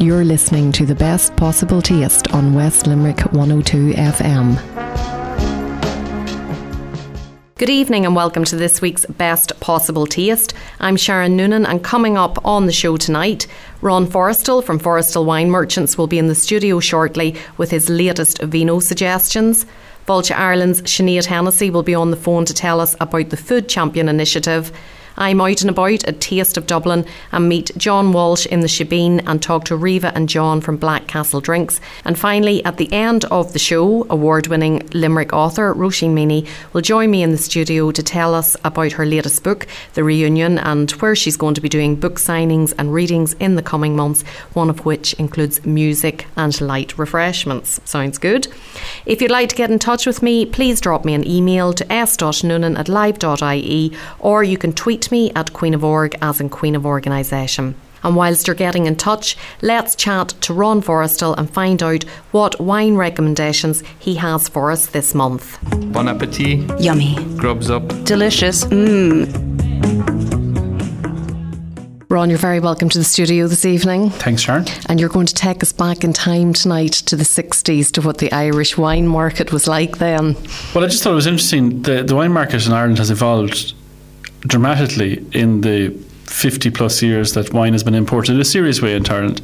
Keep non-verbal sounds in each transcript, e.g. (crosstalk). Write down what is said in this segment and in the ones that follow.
You're listening to the best possible taste on West Limerick 102 FM. Good evening and welcome to this week's Best Possible Taste. I'm Sharon Noonan and coming up on the show tonight, Ron Forrestal from Forrestal Wine Merchants will be in the studio shortly with his latest vino suggestions. Fáilte Ireland's Sinead Hennessy will be on the phone to tell us about the Food Champion initiative. I'm out and about at Taste of Dublin and meet John Walsh in the Shebeen and talk to Riva and John from Black Castle Drinks. And finally, at the end of the show, award winning Limerick author Roisin Meaney will join me in the studio to tell us about her latest book, The Reunion, and where she's going to be doing book signings and readings in the coming months, one of which includes music and light refreshments. Sounds good? If you'd like to get in touch with me, please drop me an email to s.noonan at live.ie or you can tweet me at Queen of Org as in Queen of Organisation. And whilst you're getting in touch, let's chat to Ron Forrestal and find out what wine recommendations he has for us this month. Bon appetit. Yummy. Grubs up. Delicious. Mmm. Ron, you're very welcome to the studio this evening. Thanks, Sharon. And you're going to take us back in time tonight to the 60s to what the Irish wine market was like then. Well, I just thought it was interesting. The, the wine market in Ireland has evolved dramatically in the 50 plus years that wine has been imported in a serious way into Ireland.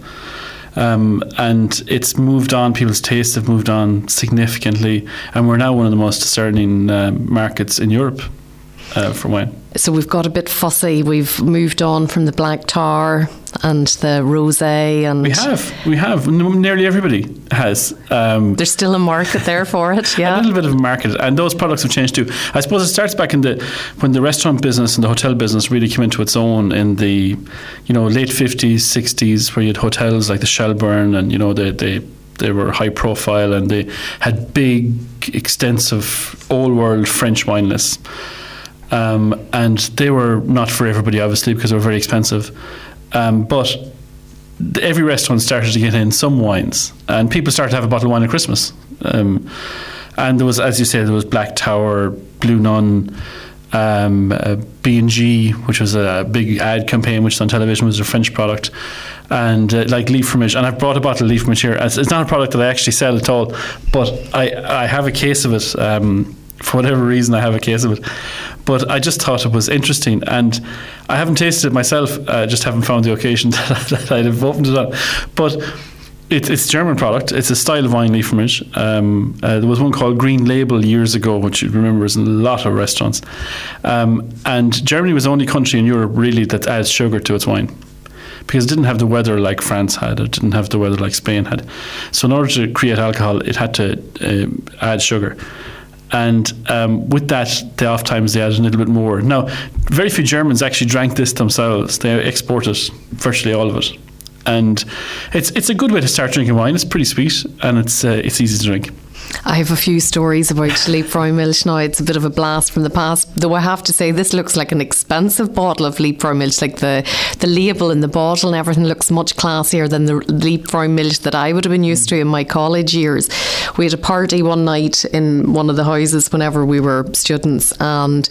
Um, and it's moved on, people's tastes have moved on significantly, and we're now one of the most discerning uh, markets in Europe uh, for wine. So we've got a bit fussy. We've moved on from the black tar and the rosé, and we have, we have. Nearly everybody has. Um, There's still a market there for it. (laughs) Yeah, a little bit of a market, and those products have changed too. I suppose it starts back in the when the restaurant business and the hotel business really came into its own in the, you know, late fifties, sixties, where you had hotels like the Shelburne, and you know they they they were high profile and they had big, extensive, old world French wine lists. Um, and they were not for everybody, obviously, because they were very expensive. Um, but every restaurant started to get in some wines, and people started to have a bottle of wine at Christmas. Um, and there was, as you say, there was Black Tower, Blue Nun, um, uh, B&G, which was a big ad campaign, which on television, was a French product, and uh, like Liebfraumilch. And I've brought a bottle of Liebfraumilch here. It's not a product that I actually sell at all, but I, I have a case of it. Um, for whatever reason, I have a case of it. But I just thought it was interesting, and I haven't tasted it myself. I just haven't found the occasion (laughs) that I'd have opened it up. But it, it's German product. It's a style of wine, Liebfraumilch. Um, uh, there was one called Green Label years ago, which you remember was in a lot of restaurants. Um, and Germany was the only country in Europe really that adds sugar to its wine because it didn't have the weather like France had, it didn't have the weather like Spain had. So, in order to create alcohol, it had to uh, add sugar and um, with that, the off times they added a little bit more. Now, very few Germans actually drank this themselves. They exported virtually all of it, and it's it's a good way to start drinking wine. It's pretty sweet and it's uh, it's easy to drink. I have a few stories about Liebfraumilch now. It's a bit of a blast from the past, though I have to say this looks like an expensive bottle of Liebfraumilch. Like the, the label in the bottle and everything looks much classier than the Liebfraumilch that I would have been used to in my college years. We had a party one night in one of the houses whenever we were students, and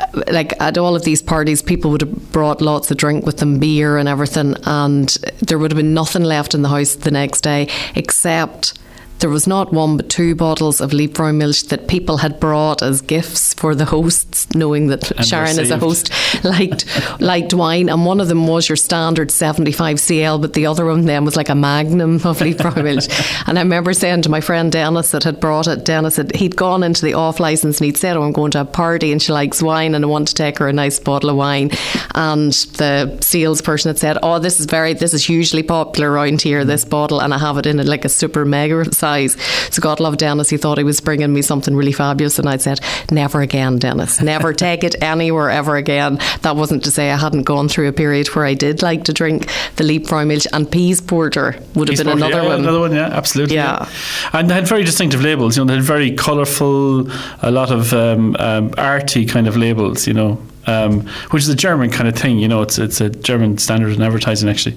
uh, like at all of these parties, people would have brought lots of drink with them, beer and everything, and there would have been nothing left in the house the next day except there was not one but two bottles of Liebfraumilch that people had brought as gifts for the hosts, knowing that and Sharon as a host liked liked wine. And one of them was your standard 75 CL, but the other one then was like a magnum of Liebfraumilch. (laughs) and I remember saying to my friend Dennis that had brought it, Dennis had he'd gone into the off license and he'd said, Oh, I'm going to a party and she likes wine and I want to take her a nice bottle of wine. And the salesperson had said, Oh, this is very this is hugely popular around here, this bottle, and I have it in it like a super mega size So God love Dennis. He thought he was bringing me something really fabulous, and I said, "Never again, Dennis. Never (laughs) take it anywhere ever again." That wasn't to say I hadn't gone through a period where I did like to drink the Liebfraumilch and Piesporter would have peas been porter, another yeah, one. Another one, yeah, absolutely. Yeah. yeah. and they had very distinctive labels. You know, they had very colourful, a lot of um, um, arty kind of labels. You know, um, which is a German kind of thing. You know, it's it's a German standard in advertising actually.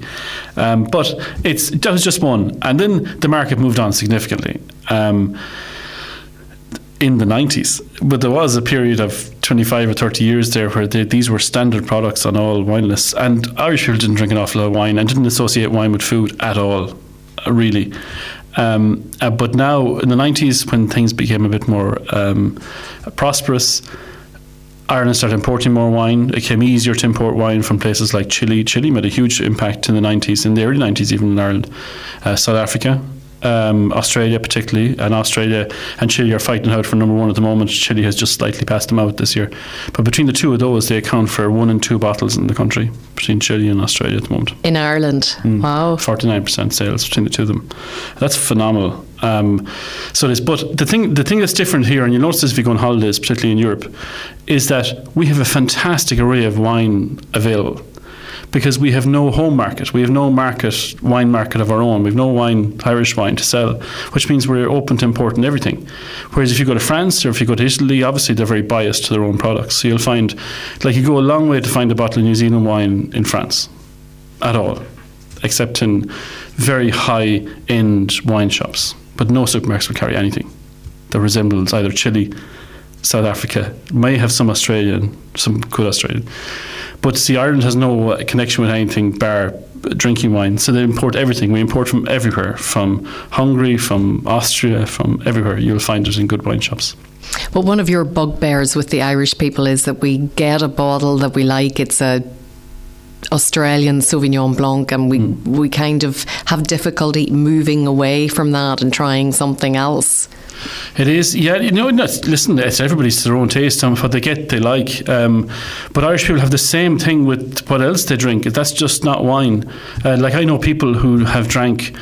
Um, but it's that was just one, and then the market moved on significantly. Um, in the 90s, but there was a period of 25 or 30 years there where they, these were standard products on all wine lists. And Irish people didn't drink an awful lot of wine and didn't associate wine with food at all, really. Um, uh, but now, in the 90s, when things became a bit more um, prosperous, Ireland started importing more wine. It became easier to import wine from places like Chile. Chile made a huge impact in the 90s, in the early 90s, even in Ireland. Uh, South Africa, um, Australia particularly, and Australia and Chile are fighting out for number one at the moment. Chile has just slightly passed them out this year, but between the two of those, they account for one and two bottles in the country between Chile and Australia at the moment. In Ireland, mm. wow, forty nine percent sales between the two of them. That's phenomenal. Um, so it is. But the thing, the thing that's different here, and you'll notice this if you go on holidays, particularly in Europe, is that we have a fantastic array of wine available because we have no home market. We have no market, wine market of our own. We have no wine, Irish wine to sell, which means we're open to importing everything. Whereas if you go to France or if you go to Italy, obviously they're very biased to their own products. So you'll find, like, you go a long way to find a bottle of New Zealand wine in France at all, except in very high end wine shops. But no supermarkets will carry anything that resembles either Chile, South Africa, may have some Australian, some good Australian. But see, Ireland has no uh, connection with anything bar drinking wine, so they import everything. We import from everywhere, from Hungary, from Austria, from everywhere. You'll find it in good wine shops. Well, one of your bugbears with the Irish people is that we get a bottle that we like. It's a Australian Sauvignon Blanc, and we mm. we kind of have difficulty moving away from that and trying something else. It is, yeah. You know, listen, it's everybody's their own taste and what they get, they like. Um, but Irish people have the same thing with what else they drink. That's just not wine. Uh, like I know people who have drank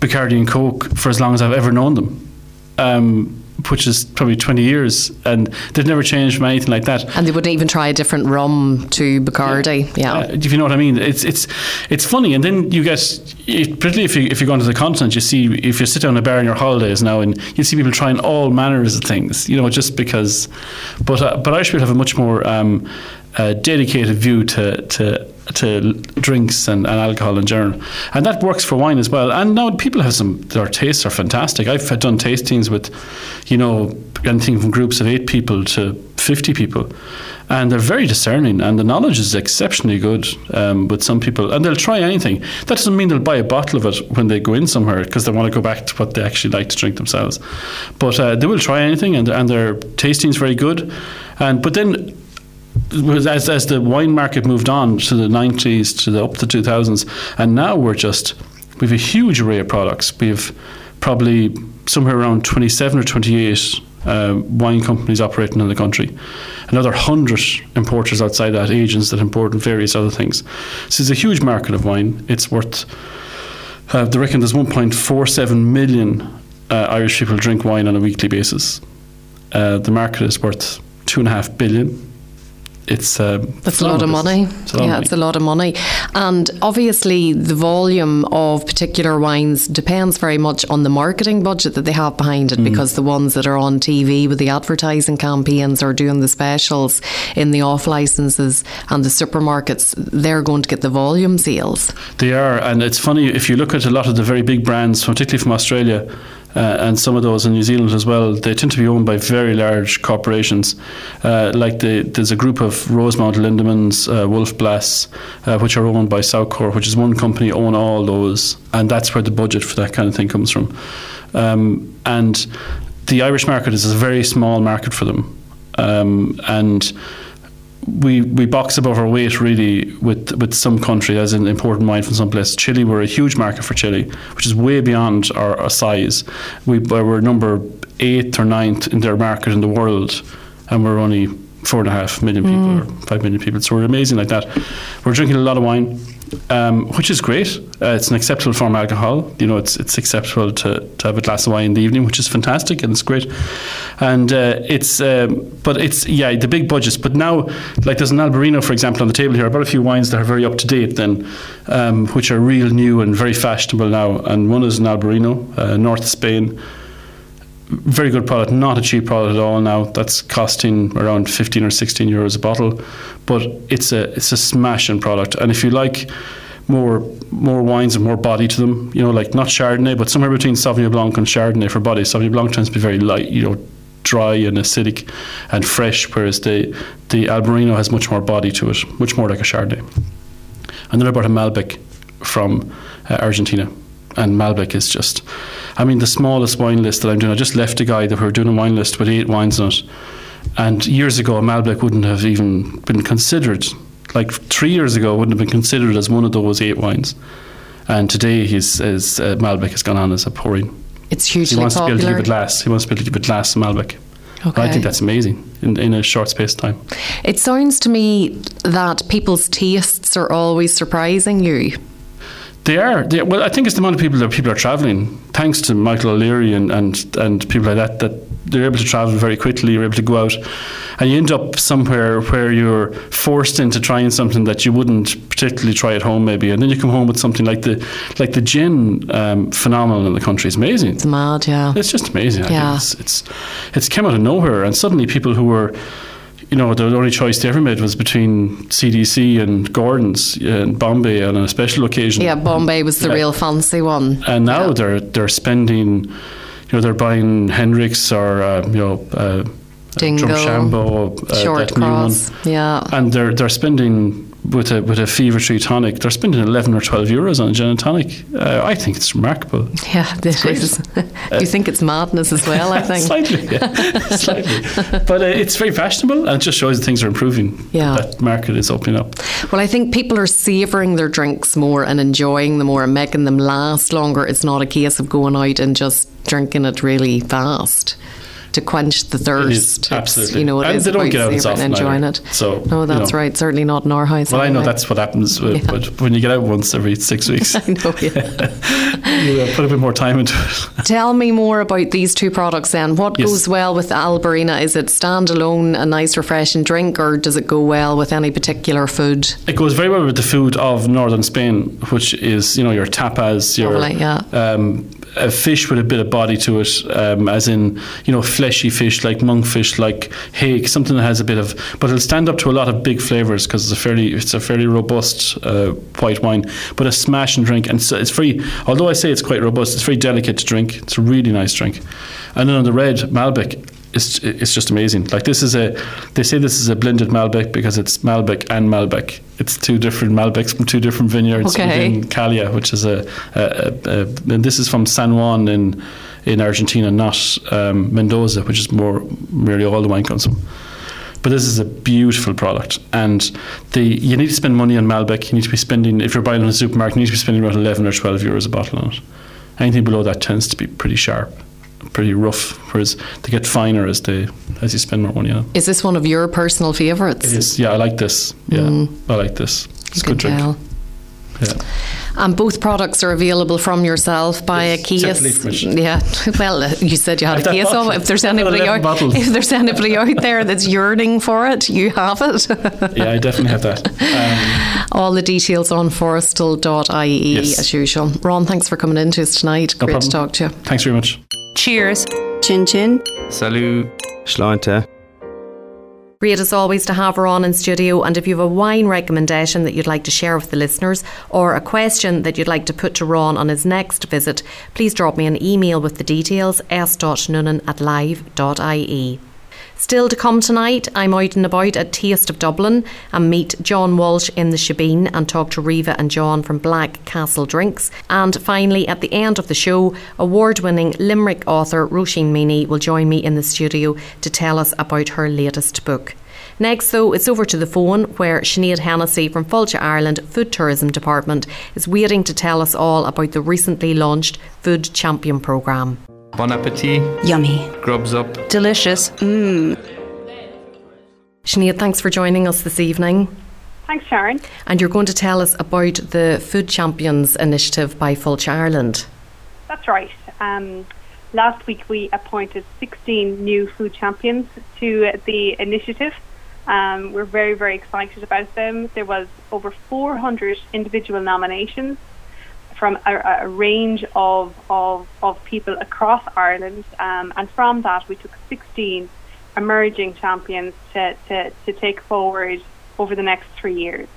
Bacardi and Coke for as long as I've ever known them. Um, which is probably 20 years, and they've never changed from anything like that. And they wouldn't even try a different rum to Bacardi. Yeah, yeah. Uh, if you know what I mean, it's it's it's funny. And then you get, particularly if you if you go into the continent, you see if you sit down a bar on your holidays now, and you see people trying all manners of things. You know, just because. But uh, but Irish people have a much more um, uh, dedicated view to to to drinks and, and, alcohol in general. And that works for wine as well. And now people have some, their tastes are fantastic. I've done tastings with, you know, anything from groups of eight people to 50 people. And they're very discerning, and the knowledge is exceptionally good um, with some people. And they'll try anything. That doesn't mean they'll buy a bottle of it when they go in somewhere because they want to go back to what they actually like to drink themselves. But uh, they will try anything, and, and their tasting is very good. And but then as, as the wine market moved on to the 90s to the up to 2000s and now we're just we have a huge array of products. We have probably somewhere around 27 or 28 uh, wine companies operating in the country. Another 100 importers outside that agents that import and various other things. So it's a huge market of wine. It's worth uh, they reckon there's 1.47 million uh, Irish people drink wine on a weekly basis. Uh, the market is worth two and a half billion it's uh, that's a lot of money. It's yeah, money. it's a lot of money, and obviously the volume of particular wines depends very much on the marketing budget that they have behind it. Mm. Because the ones that are on TV with the advertising campaigns or doing the specials in the off licenses and the supermarkets, they're going to get the volume sales. They are, and it's funny if you look at a lot of the very big brands, particularly from Australia uh, and some of those in New Zealand as well, they tend to be owned by very large corporations. Uh, like the, there's a group of Rosemount Lindemans, uh, Wolf Blass, uh, which are owned by Southcorp, which is one company own all those, and that's where the budget for that kind of thing comes from. Um, and the Irish market is a very small market for them, um, and we we box above our weight really with with some country as an important wine from some place. Chile, we're a huge market for Chile, which is way beyond our, our size. We we're number eighth or ninth in their market in the world, and we're only four and a half million people mm. or five million people. So we're amazing like that. We're drinking a lot of wine um, which is great. Uh, it's an acceptable form of alcohol. You know, it's it's acceptable to, to have a glass of wine in the evening, which is fantastic and it's great. And uh, it's, um, but it's yeah, the big budgets. But now, like there's an Albarino, for example, on the table here. I brought a few wines that are very up to date, then, um, which are real new and very fashionable now. And one is an Albarino, uh, North Spain very good product, not a cheap product at all now. That's costing around 15 or 16 euros a bottle, but it's a it's a smashing product. And if you like more more wines and more body to them, you know, like not Chardonnay, but somewhere between Sauvignon Blanc and Chardonnay for body. Sauvignon Blanc tends to be very light, you know, dry and acidic and fresh, whereas the the Albarino has much more body to it, much more like a Chardonnay. And then I bought a Malbec from uh, Argentina, and Malbec is just, I mean, the smallest wine list that I'm doing. I just left a guy that we are doing a wine list with eight wines in it, and years ago Malbec wouldn't have even been considered. Like three years ago, wouldn't have been considered as one of those eight wines. And today, his, his uh, Malbec has gone on as a pouring. It's hugely He wants popular. to be able to give it glass. He wants to be able to give it glass Malbec. Okay. I think that's amazing in, in a short space of time. It sounds to me that people's tastes are always surprising you. They are. They, well, I think it's the amount of people that people are travelling. Thanks to Michael O'Leary and, and, and people like that, that they're able to travel very quickly. You're able to go out, and you end up somewhere where you're forced into trying something that you wouldn't particularly try at home, maybe, and then you come home with something like the like the gin um, phenomenon in the country. It's amazing. It's mad, yeah. It's just amazing. Yeah. it's, it's it's came out of nowhere, and suddenly people who were, you know, the only choice they ever made was between CDG and Gordon's uh, in Bombay on a special occasion. Yeah, Bombay was the Yeah. real fancy one. And now Yeah. they're they're spending, you know, they're buying Hendrick's or uh, you know, uh, Dingle, Drumshanbo, uh, Shortcross. Yeah. and they're they're spending with a with a Fever-Tree tonic. They're spending eleven or twelve euros on a gin and tonic. Uh, I think it's remarkable. Yeah, it great. is. you think it's madness as well, I think. slightly, yeah. (laughs) slightly. But uh, it's very fashionable, and it just shows that things are improving. Yeah. that market is opening up. Well, I think people are savouring their drinks more and enjoying them more and making them last longer. It's not a case of going out and just drinking it really fast to quench the thirst. It is, It's. You know, it And is they don't get out as savouring and enjoying either. it. So, no, you that's know. right. Certainly not in our house. Well, I know that's what happens, with, but when you get out once every six (laughs) weeks, I know, yeah. (laughs) you uh, put a bit more time into it. (laughs) Tell me more about these two products then. What Yes. goes well with Albarino? Is it standalone, a nice refreshing drink, or does it go well with any particular food? It goes very well with the food of northern Spain, which is you know your tapas, your yeah. um, a fish with a bit of body to it, um, as in you know fleshy fish like monkfish, like hake, something that has a bit of, but it'll stand up to a lot of big flavors because it's a fairly it's a fairly robust uh, white wine, but a smash and drink, and so it's very. Although I say it's quite robust, it's very delicate to drink. It's a really nice drink, and then on the red Malbec. It's, it's just amazing. Like this is a, they say this is a blended Malbec because it's Malbec and Malbec. It's two different Malbecs from two different vineyards Okay. within Callia, which is a, a, a, a and this is from San Juan in in Argentina, not um, Mendoza, which is more nearly all the wine comes from. But this is a beautiful product, and the you need to spend money on Malbec. You need to be spending if you're buying in a supermarket, you need to be spending about eleven or twelve euros a bottle on it. Anything below that tends to be pretty sharp, pretty rough. Whereas they get finer as they as you spend more money on. Is this one of your personal favourites? It is, yeah, I like this. Yeah, I like this. It's a good drink. tell. Yeah. And both products are available from yourself by a Yes, case. separately. Yeah. (laughs) Well, you said you had I've a that case of bottle. it. If there's anybody out, bottles. if there's anybody out there that's yearning for it, you have it. (laughs) yeah, I definitely have that. Um, All the details on forestal.ie Yes. as usual. Ron, thanks for coming in to us tonight. No Great to talk to you. thanks very much. Cheers. Chin chin. Salut. Sláinte. Great as always to have her on in studio. And if you have a wine recommendation that you'd like to share with the listeners or a question that you'd like to put to Ron on his next visit, please drop me an email with the details s.noonan at live.ie. Still to come tonight, I'm out and about at Taste of Dublin and meet John Walsh in the Shebeen and talk to Riva and John from Black Castle Drinks. And finally, at the end of the show, award winning Limerick author Roisin Meaney will join me in the studio to tell us about her latest book. Next, though, it's over to the phone where Sinead Hennessy from Fáilte Ireland Food Tourism Department is waiting to tell us all about the recently launched Food Champion programme. Bon appetit. Yummy. Grubs up. Delicious. Mmm. Sinead, thanks for joining us this evening. Thanks, Sharon. And you're going to tell us about the Food Champions initiative by Fáilte Ireland. That's right. Um, last week we appointed 16 new food champions to the initiative. Um, we're very, very excited about them. There was over 400 individual nominations from a, a range of, of, of people across Ireland. Um, and from that, we took 16 emerging champions to, to, to take forward over the next three years.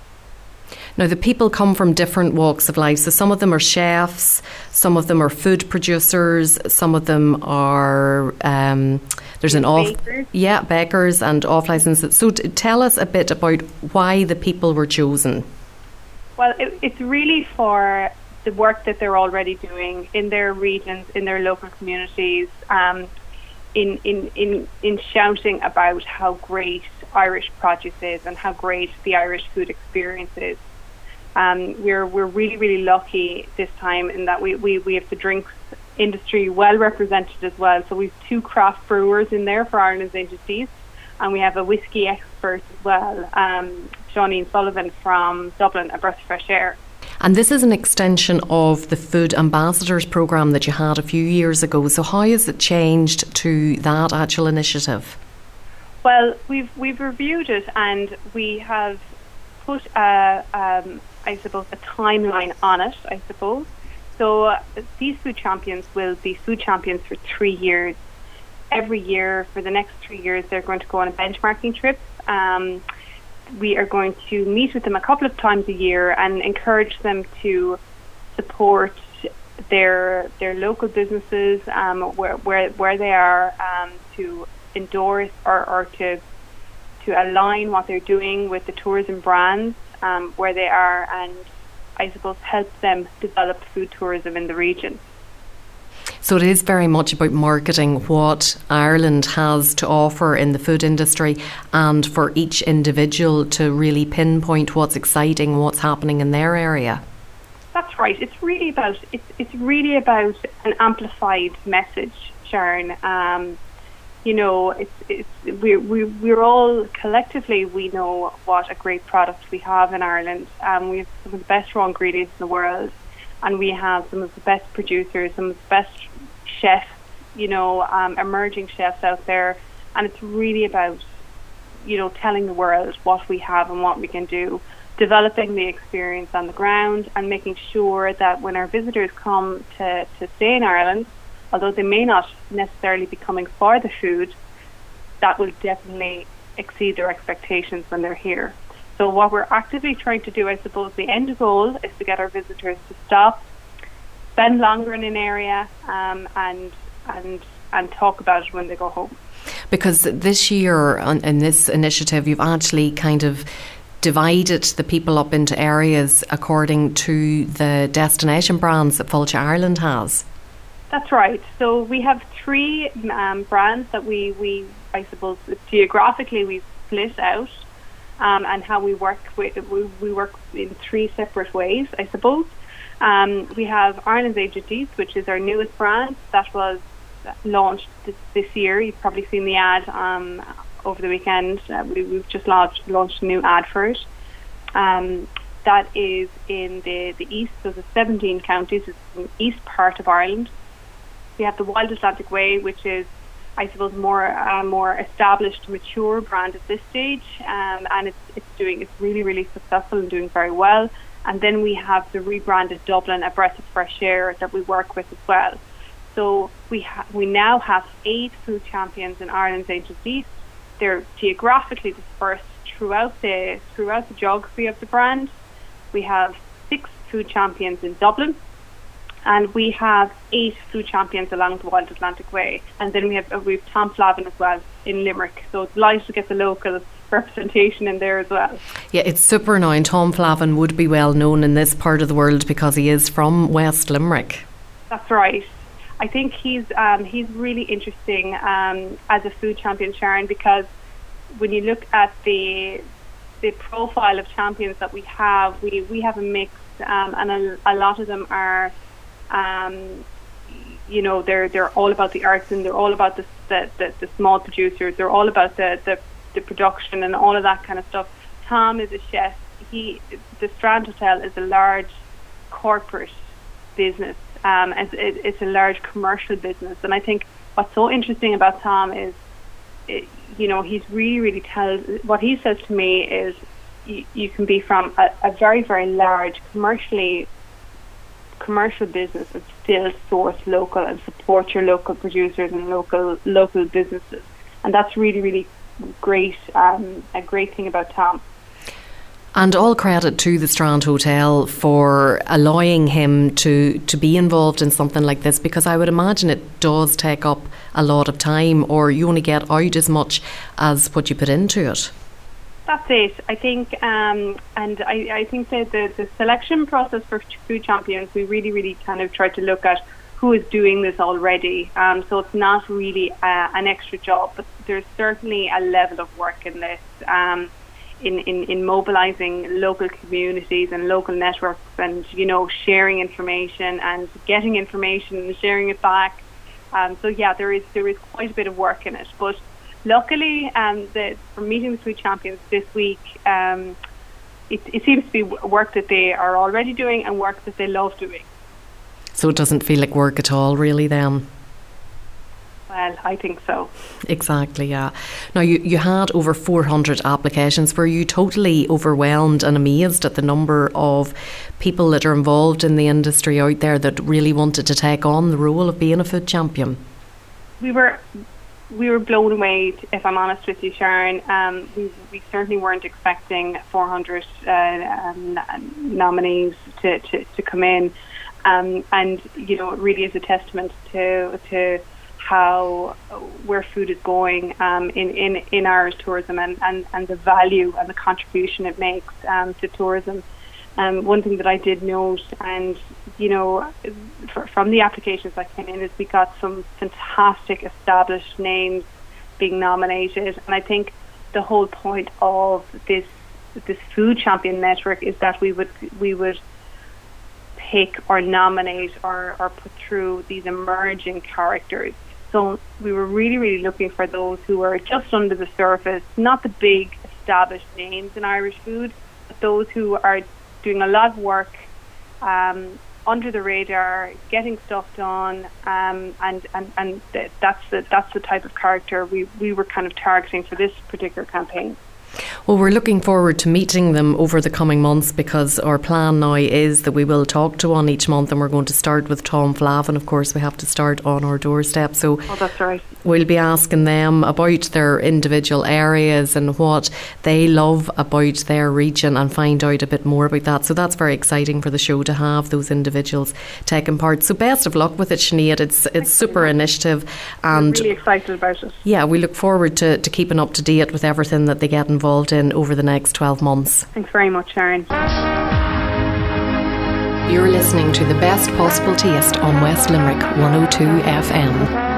Now, the people come from different walks of life. So, some of them are chefs, some of them are food producers, some of them are um, There's an off, bakers. yeah, bakers and off licenses. So t- tell us a bit about why the people were chosen. Well, it, it's really for the work that they're already doing in their regions, in their local communities, um, in, in, in, in shouting about how great Irish produce is and how great the Irish food experience is. Um, we're, we're really, really lucky this time in that we, we, we have the drinks industry well represented as well. So we've two craft brewers in there for Ireland's East, and we have a whiskey expert as well, um, Sullivan from Dublin, a breath of fresh air. And this is an extension of the Food Ambassadors programme that you had a few years ago. So, how has it changed to that actual initiative? Well, we've we've reviewed it and we have put a, um, I suppose, a timeline on it. I suppose so. Uh, these food champions will be food champions for three years. Every year for the next three years, they're going to go on a benchmarking trip. Um, we are going to meet with them a couple of times a year and encourage them to support their their local businesses um, where, where where they are um, to endorse or, or to to align what they're doing with the tourism brands um, where they are and I suppose help them develop food tourism in the region. So it is very much about marketing what Ireland has to offer in the food industry and for each individual to really pinpoint what's exciting, what's happening in their area. That's right. It's really about it's it's really about an amplified message, Sharon. Um, you know, it's it's we we we're all collectively we know what a great product we have in Ireland. Um, we have some of the best raw ingredients in the world, and we have some of the best producers, some of the best chefs, you know, um, emerging chefs out there, and it's really about you know telling the world what we have and what we can do, developing the experience on the ground, and making sure that when our visitors come to to stay in Ireland although they may not necessarily be coming for the food, that will definitely exceed their expectations when they're here. So what we're actively trying to do, I suppose, the end goal is to get our visitors to stop, spend longer in an area, um, and and and talk about it when they go home. Because this year, in this initiative, you've actually kind of divided the people up into areas according to the destination brands that Fáilte Ireland has. That's right. So we have three um, brands that we, we, I suppose, geographically we've split out, um, and how we work. With, we, we work in three separate ways, I suppose. Um, we have Ireland's East, which is our newest brand that was launched this, this year. You've probably seen the ad um, over the weekend. Uh, we, have just launched, launched a new ad for it. Um, that is in the, the east, so the 17 counties, it's the east part of Ireland. We have the Wild Atlantic Way, which is, I suppose, more uh, more established, mature brand at this stage, um, and it's it's doing it's really really successful and doing very well. And then we have the rebranded Dublin, a breath of fresh air that we work with as well. So we ha- we now have eight food champions in Ireland's Ancient East. They're geographically dispersed throughout the throughout the geography of the brand. We have six food champions in Dublin, and we have eight food champions along the Wild Atlantic Way, and then we have uh, we have Tom Flavin as well in Limerick. So it's delighted to get the local representation in there as well. Yeah, it's super annoying. Tom Flavin would be well known in this part of the world because he is from West Limerick. That's right. I think he's um, he's really interesting um, as a food champion, Sharon, because when you look at the the profile of champions that we have, we we have a mix, um, and a, a lot of them are um, you know, they're they're all about the arts and they're all about the the, the, the small producers. They're all about the, the the production and all of that kind of stuff. Tom is a chef. He the Strand Hotel is a large corporate business. Um, it's, it, it's a large commercial business, and I think what's so interesting about Tom is, it, you know, he's really really tells what he says to me is you, you can be from a, a very very large commercially commercial business and still source local and support your local producers and local local businesses. And that's really, really great, um, a great thing about Tom. And all credit to the Strand Hotel for allowing him to, to be involved in something like this because I would imagine it does take up a lot of time or you only get out as much as what you put into it. That's it. I think, um, and I, I think that the, the selection process for food champions, we really, really kind of try to look at who is doing this already. Um, so it's not really uh, an extra job, but there's certainly a level of work in this. Um, in, in, in mobilizing local communities and local networks and you know sharing information and getting information and sharing it back. Um, so yeah, there is there is quite a bit of work in it. But luckily, um, the, from meeting the food champions this week, um, it, it seems to be work that they are already doing and work that they love doing. So it doesn't feel like work at all, really. Then. Well, I think so. Exactly, yeah. Now, you, you had over 400 applications. Were you totally overwhelmed and amazed at the number of people that are involved in the industry out there that really wanted to take on the role of being a food champion? We were we were blown away, if I'm honest with you, Sharon. Um, we, we certainly weren't expecting 400 uh, um, nominees to, to, to come in. Um, and, you know, it really is a testament to, to how where food is going um, in, in, in Irish tourism and, and, and the value and the contribution it makes um, to tourism. Um, one thing that I did note, and you know, for, from the applications that came in, is we got some fantastic established names being nominated, and I think the whole point of this this food champion network is that we would we would pick or nominate or, or put through these emerging characters. So we were really, really looking for those who were just under the surface, not the big established names in Irish food, but those who are doing a lot of work um, under the radar, getting stuff done, um, and and and that's the that's the type of character we we were kind of targeting for this particular campaign. Well, we're looking forward to meeting them over the coming months because our plan now is that we will talk to one each month and we're going to start with Tom Flavin. Of course, we have to start on our doorstep. So oh, that's right. We'll be asking them about their individual areas and what they love about their region and find out a bit more about that. So that's very exciting for the show to have those individuals taking part. So best of luck with it, Sinead. It's it's super initiative and we're really excited about it. Yeah, we look forward to, to keeping up to date with everything that they get involved involved in over the next 12 months. Thanks very much, Sharon. You're listening to the best possible taste on West Limerick 102 FM.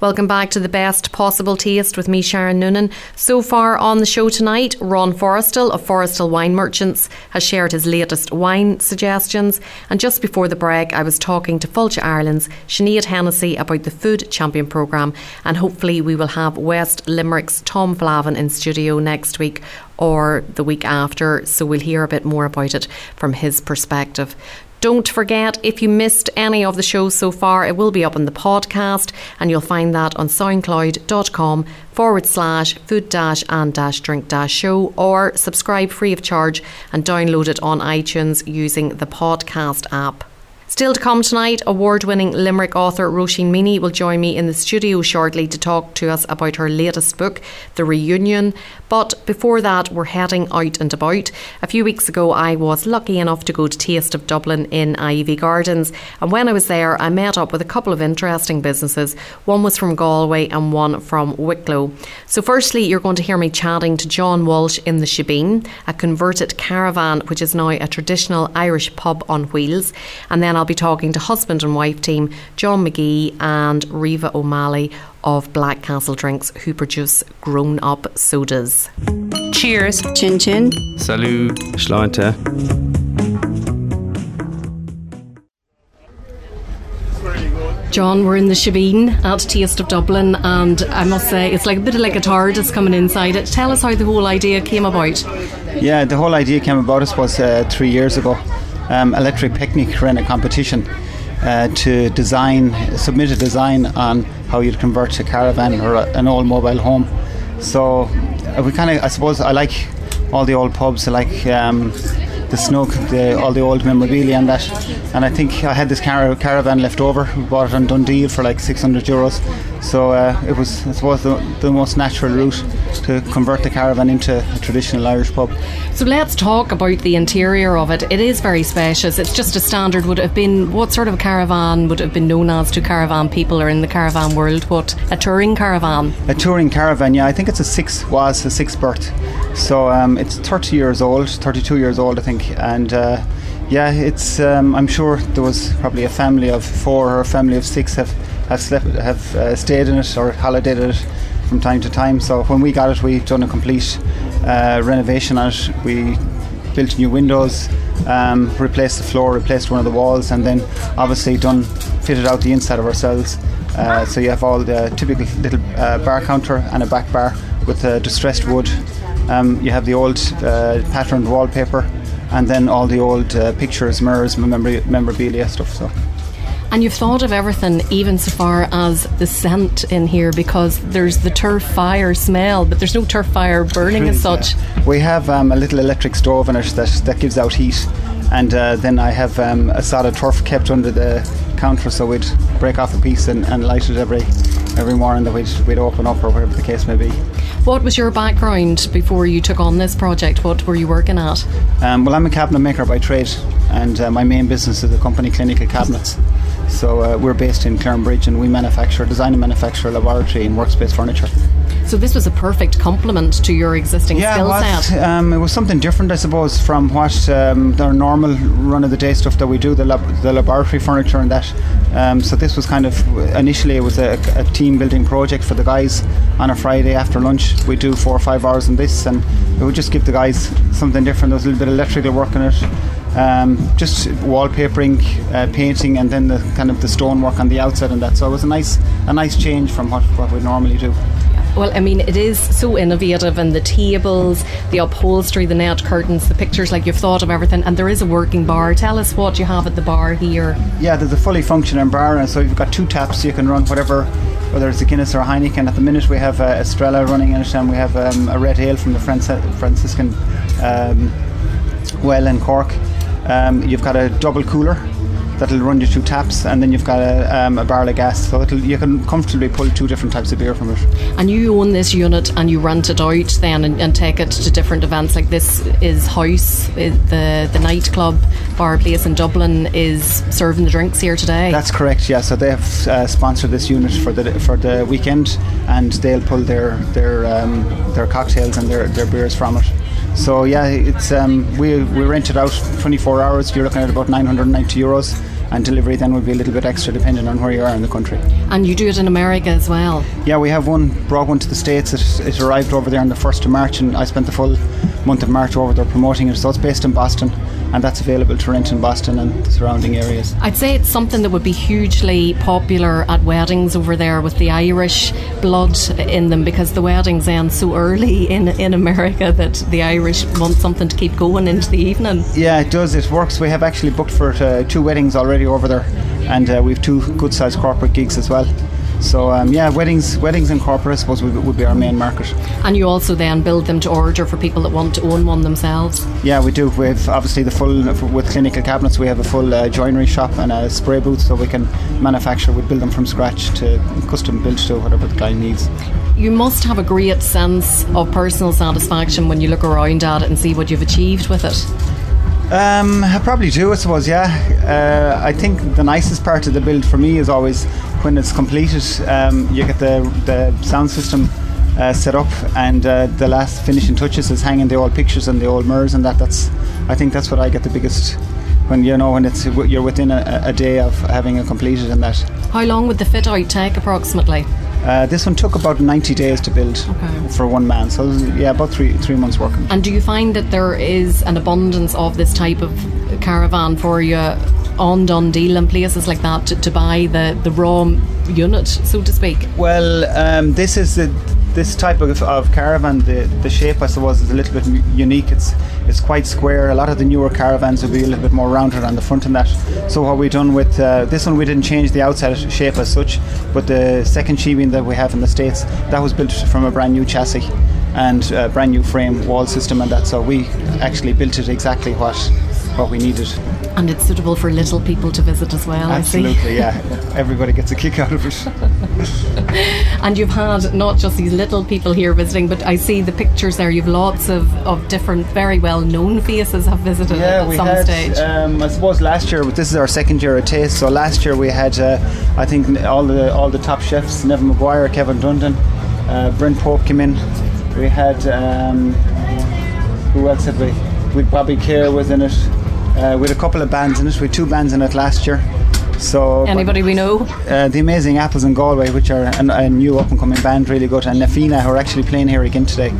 Welcome back to the best possible taste with me, Sharon Noonan. So far on the show tonight, Ron Forrestal of Forrestal Wine Merchants has shared his latest wine suggestions. And just before the break, I was talking to Fáilte Ireland's Sinead Hennessy about the Food Champion programme. And hopefully, we will have West Limerick's Tom Flavin in studio next week or the week after. So we'll hear a bit more about it from his perspective. Don't forget, if you missed any of the shows so far, it will be up on the podcast, and you'll find that on soundcloud.com forward slash food dash and dash drink dash show, or subscribe free of charge and download it on iTunes using the podcast app. Still to come tonight, award winning Limerick author Roisin Meaney will join me in the studio shortly to talk to us about her latest book, The Reunion. But before that, we're heading out and about. A few weeks ago, I was lucky enough to go to Taste of Dublin in Iveagh Gardens. And when I was there, I met up with a couple of interesting businesses. One was from Galway and one from Wicklow. So, firstly, you're going to hear me chatting to John Walsh in the Shebeen, a converted caravan, which is now a traditional Irish pub on wheels. And then I'll be talking to husband and wife team John McGee and Riva O'Malley of Black Castle Drinks, who produce grown up sodas. Cheers. Chin chin. Salut. Sláinte. John, we're in the Shebeen at Taste of Dublin, and I must say it's like a bit of like a TARDIS coming inside it. Tell us how the whole idea came about. Yeah, the whole idea came about, I suppose, uh, three years ago um, Electric Picnic ran a competition uh, to design, submit a design on how you'd convert a caravan or a, an old mobile home. So uh, we kind of, I suppose, I like all the old pubs. I like um, the snug, the, all the old memorabilia and that. And I think I had this car- caravan left over. We bought it on DoneDeal for like 600 euros. So uh, it was, I suppose, the, the most natural route to convert the caravan into a traditional Irish pub. So let's talk about the interior of it. It is very spacious. It's just a standard. Would have been what sort of caravan would have been known as to caravan people or in the caravan world? What a touring caravan? A touring caravan, yeah. I think it's a six was a six berth. So um, it's 30 years old, 32 years old, I think, and. Uh, yeah, it's. Um, I'm sure there was probably a family of four or a family of six have have slept, have uh, stayed in it or holidayed it from time to time. So when we got it, we done a complete uh, renovation on it. We built new windows, um, replaced the floor, replaced one of the walls, and then obviously done fitted out the inside of ourselves. Uh, so you have all the typical little uh, bar counter and a back bar with distressed wood. Um, you have the old uh, patterned wallpaper and then all the old uh, pictures, mirrors, memorabilia stuff. So. And you've thought of everything, even so far as the scent in here, because there's the turf fire smell, but there's no turf fire burning as such. Yeah. We have um, a little electric stove in it that, that gives out heat, and uh, then I have um, a solid turf kept under the counter, so we'd break off a piece and, and light it every every morning that we'd, we'd open up or whatever the case may be. What was your background before you took on this project? What were you working at? Um, well, I'm a cabinet maker by trade, and uh, my main business is a company, Clinical Cabinets. So uh, we're based in Clarenbridge, and we manufacture, design and manufacture laboratory and workspace furniture. So this was a perfect complement to your existing yeah, skill set. Um, it was something different, I suppose, from what um, the normal run of the day stuff that we do, the, lab- the laboratory furniture and that. Um, so this was kind of initially it was a, a, team building project for the guys on a Friday after lunch. We do four or five hours on this, and it would just give the guys something different. There was a little bit of electrical work in it. Um, just wallpapering, uh, painting, and then the kind of the stonework on the outside and that. So it was a nice, a nice change from what, what we normally do. Well, I mean, it is so innovative, and the tables, the upholstery, the net curtains, the pictures like you've thought of everything, and there is a working bar. Tell us what you have at the bar here. Yeah, there's a fully functioning bar, and so you've got two taps, so you can run whatever, whether it's a Guinness or a Heineken. At the minute, we have uh, Estrella running in it, and we have um, a red ale from the Franciscan um, well in Cork. Um, you've got a double cooler that'll run you two taps, and then you've got a, um, a barrel of gas, so you can comfortably pull two different types of beer from it. And you own this unit and you rent it out then and, and take it to different events. Like this is House, the the nightclub bar place in Dublin is serving the drinks here today. That's correct. Yeah, so they have uh, sponsored this unit for the for the weekend, and they'll pull their their um, their cocktails and their, their beers from it. So yeah, it's um, we we rent it out 24 hours. You're looking at about 990 euros, and delivery then would be a little bit extra depending on where you are in the country. And you do it in America as well. Yeah, we have one brought one to the states. It, it arrived over there on the first of March, and I spent the full month of March over there promoting it. So it's based in Boston and that's available to rent in Boston and the surrounding areas. I'd say it's something that would be hugely popular at weddings over there with the Irish blood in them because the weddings end so early in, in America that the Irish want something to keep going into the evening. Yeah, it does. It works. We have actually booked for uh, two weddings already over there, and uh, we have two good sized corporate gigs as well. So um, yeah, weddings, weddings and corporate, I suppose, would, would, be our main market. And you also then build them to order for people that want to own one themselves. Yeah, we do. We have obviously the full with clinical cabinets. We have a full uh, joinery shop and a spray booth, so we can manufacture. We build them from scratch to custom build to whatever the client needs. You must have a great sense of personal satisfaction when you look around at it and see what you've achieved with it. Um, I probably do, I suppose, yeah. Uh, I think the nicest part of the build for me is always when it's completed. Um, you get the, the sound system uh, set up, and uh, the last finishing touches is hanging the old pictures and the old mirrors, and that. That's, I think that's what I get the biggest when you know when it's you're within a, a day of having it completed and that. How long would the fit out take approximately? Uh, this one took about 90 days to build okay. for one man. So yeah, about three three months working. And do you find that there is an abundance of this type of caravan for you on DoneDeal and places like that to, to buy the, the raw unit, so to speak? Well, um, this is the this type of, of caravan, the, the shape I suppose is a little bit unique. It's it's quite square. A lot of the newer caravans will be a little bit more rounded on the front and that. So what we done with uh, this one, we didn't change the outside shape as such, but the second Shebeen that we have in the states, that was built from a brand new chassis and brand new frame wall system and that. So we actually built it exactly what what we needed. And it's suitable for little people to visit as well. Absolutely, yeah. (laughs) Everybody gets a kick out of it. (laughs) and you've had not just these little people here visiting, but I see the pictures there. You've lots of, of different, very well known faces have visited yeah, at we some had, stage. Um, I suppose last year, but this is our second year at Taste. So last year we had, uh, I think, all the all the top chefs: Neven Maguire, Kevin Dundon, uh, Brent Pope came in. We had um, who else had we? We Bobby Kerr was in it. Uh, had a couple of bands in it. We had two bands in it last year. So anybody we know? Uh, the Amazing Apples in Galway, which are an, a new up and coming band, really good, and Nafina, who are actually playing here again today.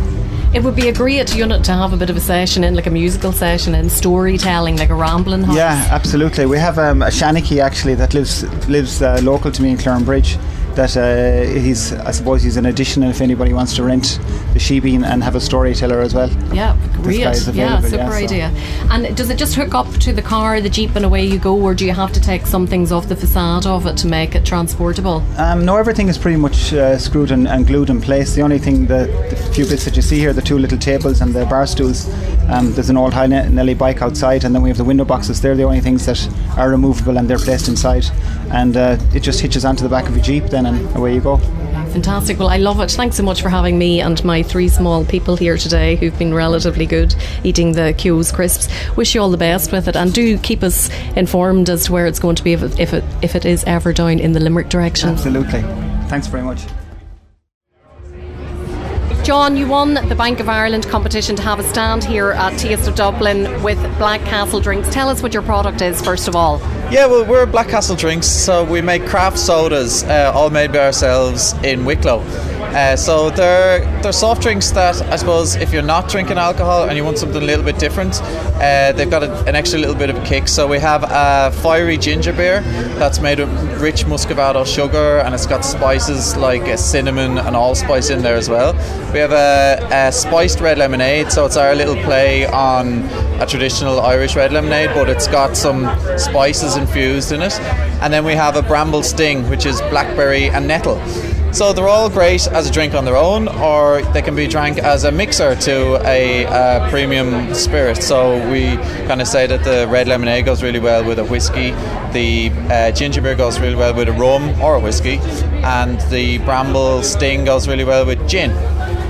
It would be a great unit to have a bit of a session in, like a musical session and storytelling, like a rambling house. Yeah, absolutely. We have um, a Shanachie actually that lives lives uh, local to me in Clarenbridge that uh, he's I suppose he's an addition if anybody wants to rent the Shebeen and have a storyteller as well. Yeah, great. Yeah, super yeah, idea. And does it just hook up to the car, the Jeep and away you go or do you have to take some things off the facade of it to make it transportable? Um, no, everything is pretty much uh, screwed and, and, glued in place. The only thing, the, the, few bits that you see here, the two little tables and the bar stools, um, there's an old High Nelly bike outside and then we have the window boxes. They're the only things that are removable and they're placed inside. And uh, it just hitches onto the back of a Jeep then and away you go. Fantastic. Well, I love it. Thanks so much for having me and my three small people here today who've been relatively good eating the Keogh's crisps. Wish you all the best with it and do keep us informed as to where it's going to be if it, if it, if it is ever down in the Limerick direction. Absolutely. Thanks very much. John, you won the Bank of Ireland competition to have a stand here at Taste of Dublin with Black Castle Drinks. Tell us what your product is, first of all. Yeah, well, we're Black Castle Drinks, so we make craft sodas, uh, all made by ourselves in Wicklow. Uh, so they're they're soft drinks that I suppose if you're not drinking alcohol and you want something a little bit different, uh, they've got a, an extra little bit of a kick. So we have a fiery ginger beer that's made of rich muscovado sugar and it's got spices like cinnamon and allspice in there as well. We have a, a spiced red lemonade, so it's our little play on a traditional Irish red lemonade, but it's got some spices infused in it. And then we have a bramble sting, which is blackberry and nettle. So they're all great as a drink on their own, or they can be drank as a mixer to a, a premium spirit. So we kind of say that the red lemonade goes really well with a whiskey, the uh, ginger beer goes really well with a rum or a whiskey, and the bramble sting goes really well with gin.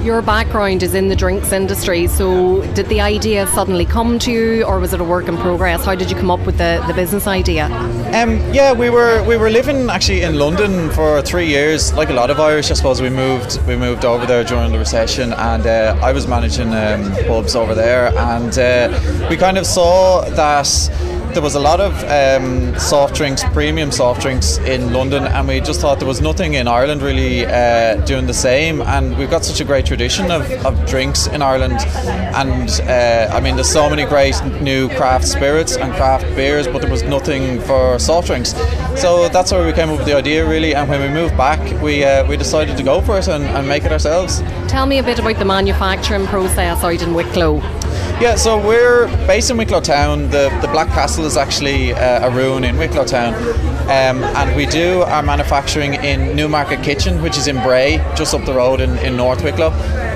Your background is in the drinks industry, so did the idea suddenly come to you, or was it a work in progress? How did you come up with the, the business idea? Um, yeah, we were we were living actually in London for three years. Like a lot of Irish, I suppose we moved we moved over there during the recession, and uh, I was managing um, pubs over there, and uh, we kind of saw that there was a lot of um, soft drinks, premium soft drinks in London, and we just thought there was nothing in Ireland really uh, doing the same. And we've got such a great tradition of, of drinks in Ireland, and uh, I mean, there's so many great new craft spirits and craft beers, but there was nothing for soft drinks. So that's where we came up with the idea, really. And when we moved back, we uh, we decided to go for it and, and make it ourselves. Tell me a bit about the manufacturing process out in Wicklow. Yeah, so we're based in Wicklow Town. The, the Black Castle is actually uh, a ruin in Wicklow Town. Um, and we do our manufacturing in Newmarket Kitchen, which is in Bray, just up the road in, in North Wicklow.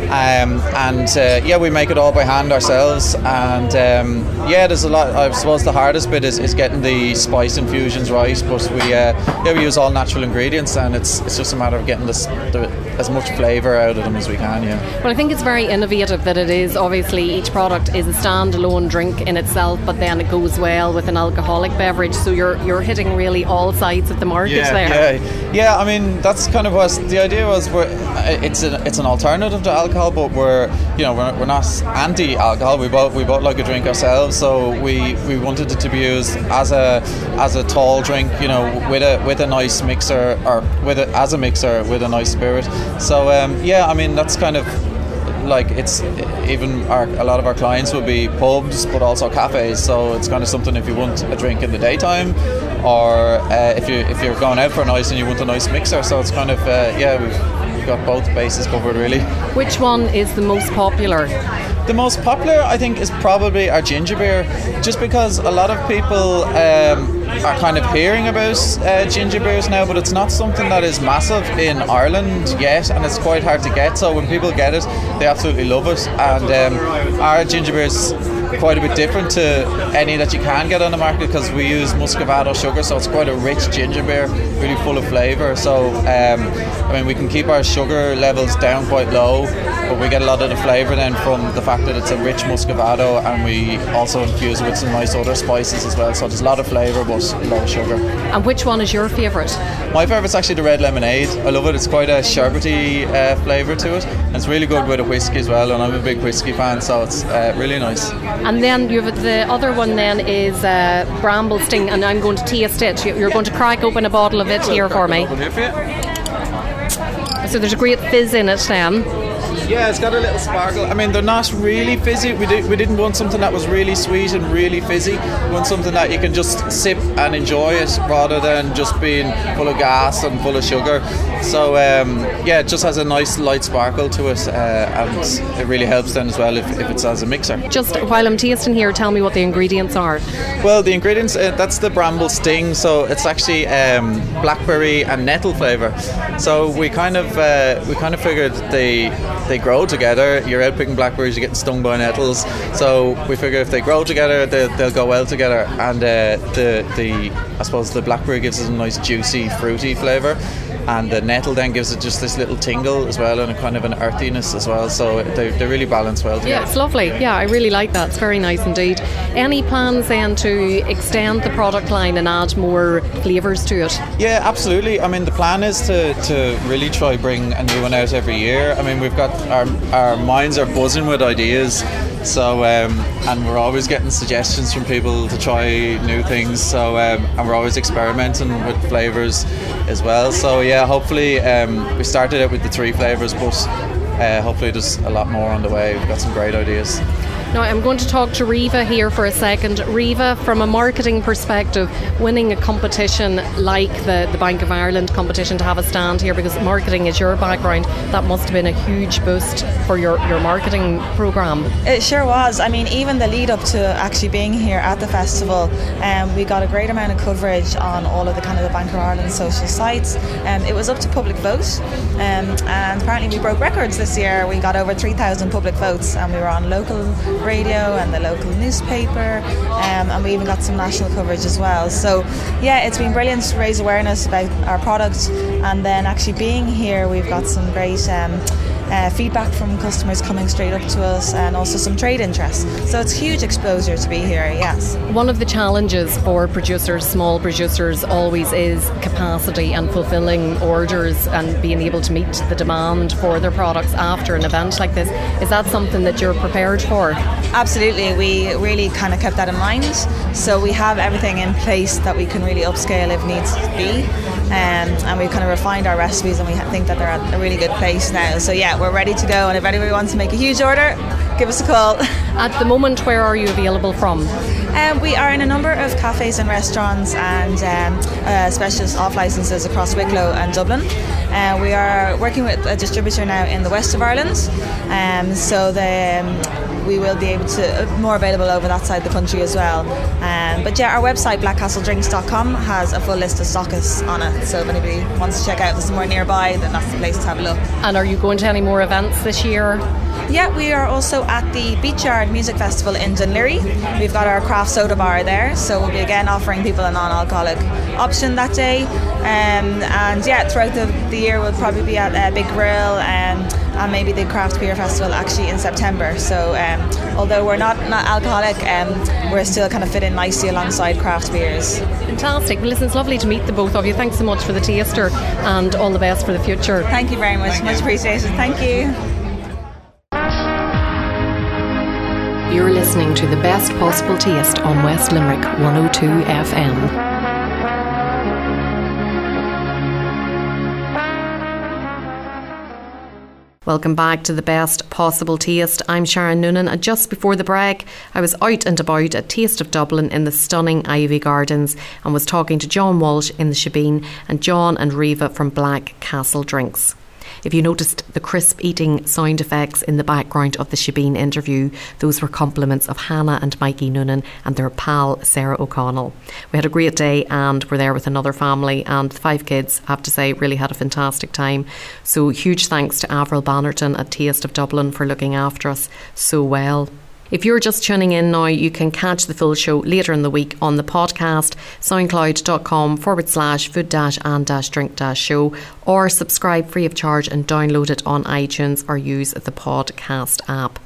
Um, and uh, yeah, we make it all by hand ourselves. And um, yeah, there's a lot. I suppose the hardest bit is, is getting the spice infusions right. But we uh, yeah we use all natural ingredients, and it's it's just a matter of getting this, the, as much flavour out of them as we can. Yeah. Well, I think it's very innovative that it is. Obviously, each product is a standalone drink in itself, but then it goes well with an alcoholic beverage. So you're you're hitting really all sides of the market yeah, there. Yeah, yeah. I mean, that's kind of what the idea was. It's an it's an alternative to alcohol, but we're you know we're, we're not anti-alcohol. We both we both like a drink ourselves, so we, we wanted it to be used as a as a tall drink, you know, with a with a nice mixer or with it as a mixer with a nice spirit. So um, yeah, I mean that's kind of like it's even our, a lot of our clients will be pubs but also cafes so it's kind of something if you want a drink in the daytime or uh, if you if you're going out for a night and you want a nice mixer so it's kind of uh, yeah got both bases covered really which one is the most popular the most popular, I think, is probably our ginger beer, just because a lot of people um, are kind of hearing about uh, ginger beers now, but it's not something that is massive in Ireland yet, and it's quite hard to get. So when people get it, they absolutely love it. And um, our ginger beers quite a bit different to any that you can get on the market because we use muscovado sugar, so it's quite a rich ginger beer, really full of flavour. So um, I mean, we can keep our sugar levels down quite low, but we get a lot of the flavour then from the fact that it's a rich muscovado, and we also infuse it with some nice other spices as well. So there's a lot of flavour, but low sugar. And which one is your favourite? My favourite's actually the red lemonade. I love it. It's quite a sherbety uh, flavour to it. And it's really good with a whiskey as well, and I'm a big whiskey fan, so it's uh, really nice. And then you have the other one. Then is uh, Bramble Sting, and I'm going to taste it. You're going to crack open a bottle of it here for me. So there's a great fizz in it then. Yeah, it's got a little sparkle. I mean, they're not really fizzy. We, did, we didn't want something that was really sweet and really fizzy. We want something that you can just sip and enjoy it rather than just being full of gas and full of sugar. So, um, yeah, it just has a nice light sparkle to it uh, and it really helps then as well if, if it's as a mixer. Just while I'm tasting here, tell me what the ingredients are. Well, the ingredients, uh, that's the bramble sting. So it's actually um, blackberry and nettle flavour. So we kind of, uh, we kind of figured they, they grow together. You're out picking blackberries, you're getting stung by nettles. So we figure if they grow together, they'll, they'll go well together. And uh, the the I suppose the blackberry gives us a nice juicy, fruity flavour and the nettle then gives it just this little tingle as well and a kind of an earthiness as well so they, they really balance well together. Yeah, it's lovely. Yeah, I really like that. It's very nice indeed. Any plans then to extend the product line and add more flavours to it? Yeah, absolutely. I mean, the plan is to, to really try bring a new one out every year. I mean, we've got our, our minds are buzzing with ideas. So um, and we're always getting suggestions from people to try new things. So um, and we're always experimenting with flavors as well. So yeah, hopefully um, we started out with the three flavors, but uh, hopefully there's a lot more on the way. We've got some great ideas. Now, I'm going to talk to Riva here for a second. Riva, from a marketing perspective, winning a competition like the, the Bank of Ireland competition to have a stand here because marketing is your background, that must have been a huge boost for your, your marketing programme. It sure was. I mean, even the lead up to actually being here at the festival, um, we got a great amount of coverage on all of the kind of the Bank of Ireland social sites. Um, it was up to public vote, um, and apparently we broke records this year. We got over 3,000 public votes, and we were on local radio and the local newspaper, um, and we even got some national coverage as well. So, yeah, it's been brilliant to raise awareness about our product, and then actually being here, we've got some great. Um, uh, feedback from customers coming straight up to us and also some trade interest. So it's huge exposure to be here, yes. One of the challenges for producers, small producers, always is capacity and fulfilling orders and being able to meet the demand for their products after an event like this. Is that something that you're prepared for? Absolutely. We really kind of kept that in mind. So we have everything in place that we can really upscale if needs be. Um, and we've kind of refined our recipes and we think that they're at a really good place now. So yeah, we're ready to go. And if anybody wants to make a huge order, give us a call. At the moment, where are you available from? Um, we are in a number of cafes and restaurants and um, uh, specialist off licenses across Wicklow and Dublin. Uh, we are working with a distributor now in the west of Ireland, um, so the, um, we will be able to uh, more available over that side of the country as well. Um, but yeah, our website blackcastledrinks.com has a full list of stockists on it. So if anybody wants to check out somewhere nearby, then that's the place to have a look. And are you going to any more events this year? Yeah, we are also at the Beatyard Music Festival in Laoghaire. We've got our craft soda bar there, so we'll be again offering people a non-alcoholic option that day. Um, and yeah, throughout the, the year we'll probably be at uh, Big Grill um, and maybe the Craft Beer Festival actually in September. So um, although we're not, not alcoholic, um, we're still kind of fit in nicely alongside craft beers. Fantastic. Well, listen, it's lovely to meet the both of you. Thanks so much for the taster and all the best for the future. Thank you very much. Thank much you. appreciated. Thank you. You're listening to the best possible taste on West Limerick 102 FM. Welcome back to the best possible taste. I'm Sharon Noonan, and just before the break, I was out and about at Taste of Dublin in the stunning Iveagh Gardens and was talking to John Walsh in the Shebeen and John and Riva from Black Castle Drinks. If you noticed the crisp eating sound effects in the background of the Shebeen interview, those were compliments of Hannah and Mikey Noonan and their pal Sarah O'Connell. We had a great day and we're there with another family and the five kids, I have to say, really had a fantastic time. So huge thanks to Avril Bannerton at Taste of Dublin for looking after us so well. If you're just tuning in now, you can catch the full show later in the week on the podcast, soundcloud.com forward slash food dash and dash drink dash show, or subscribe free of charge and download it on iTunes or use the podcast app.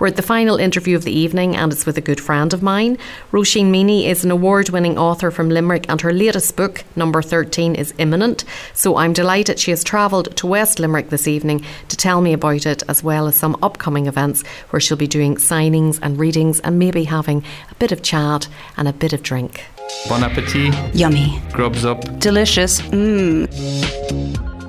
We're at the final interview of the evening, and it's with a good friend of mine. Roisin Meaney is an award winning author from Limerick, and her latest book, number 13, is imminent. So I'm delighted she has travelled to West Limerick this evening to tell me about it, as well as some upcoming events where she'll be doing signings and readings and maybe having a bit of chat and a bit of drink. Bon appetit. Yummy. Grubs up. Delicious. Mmm.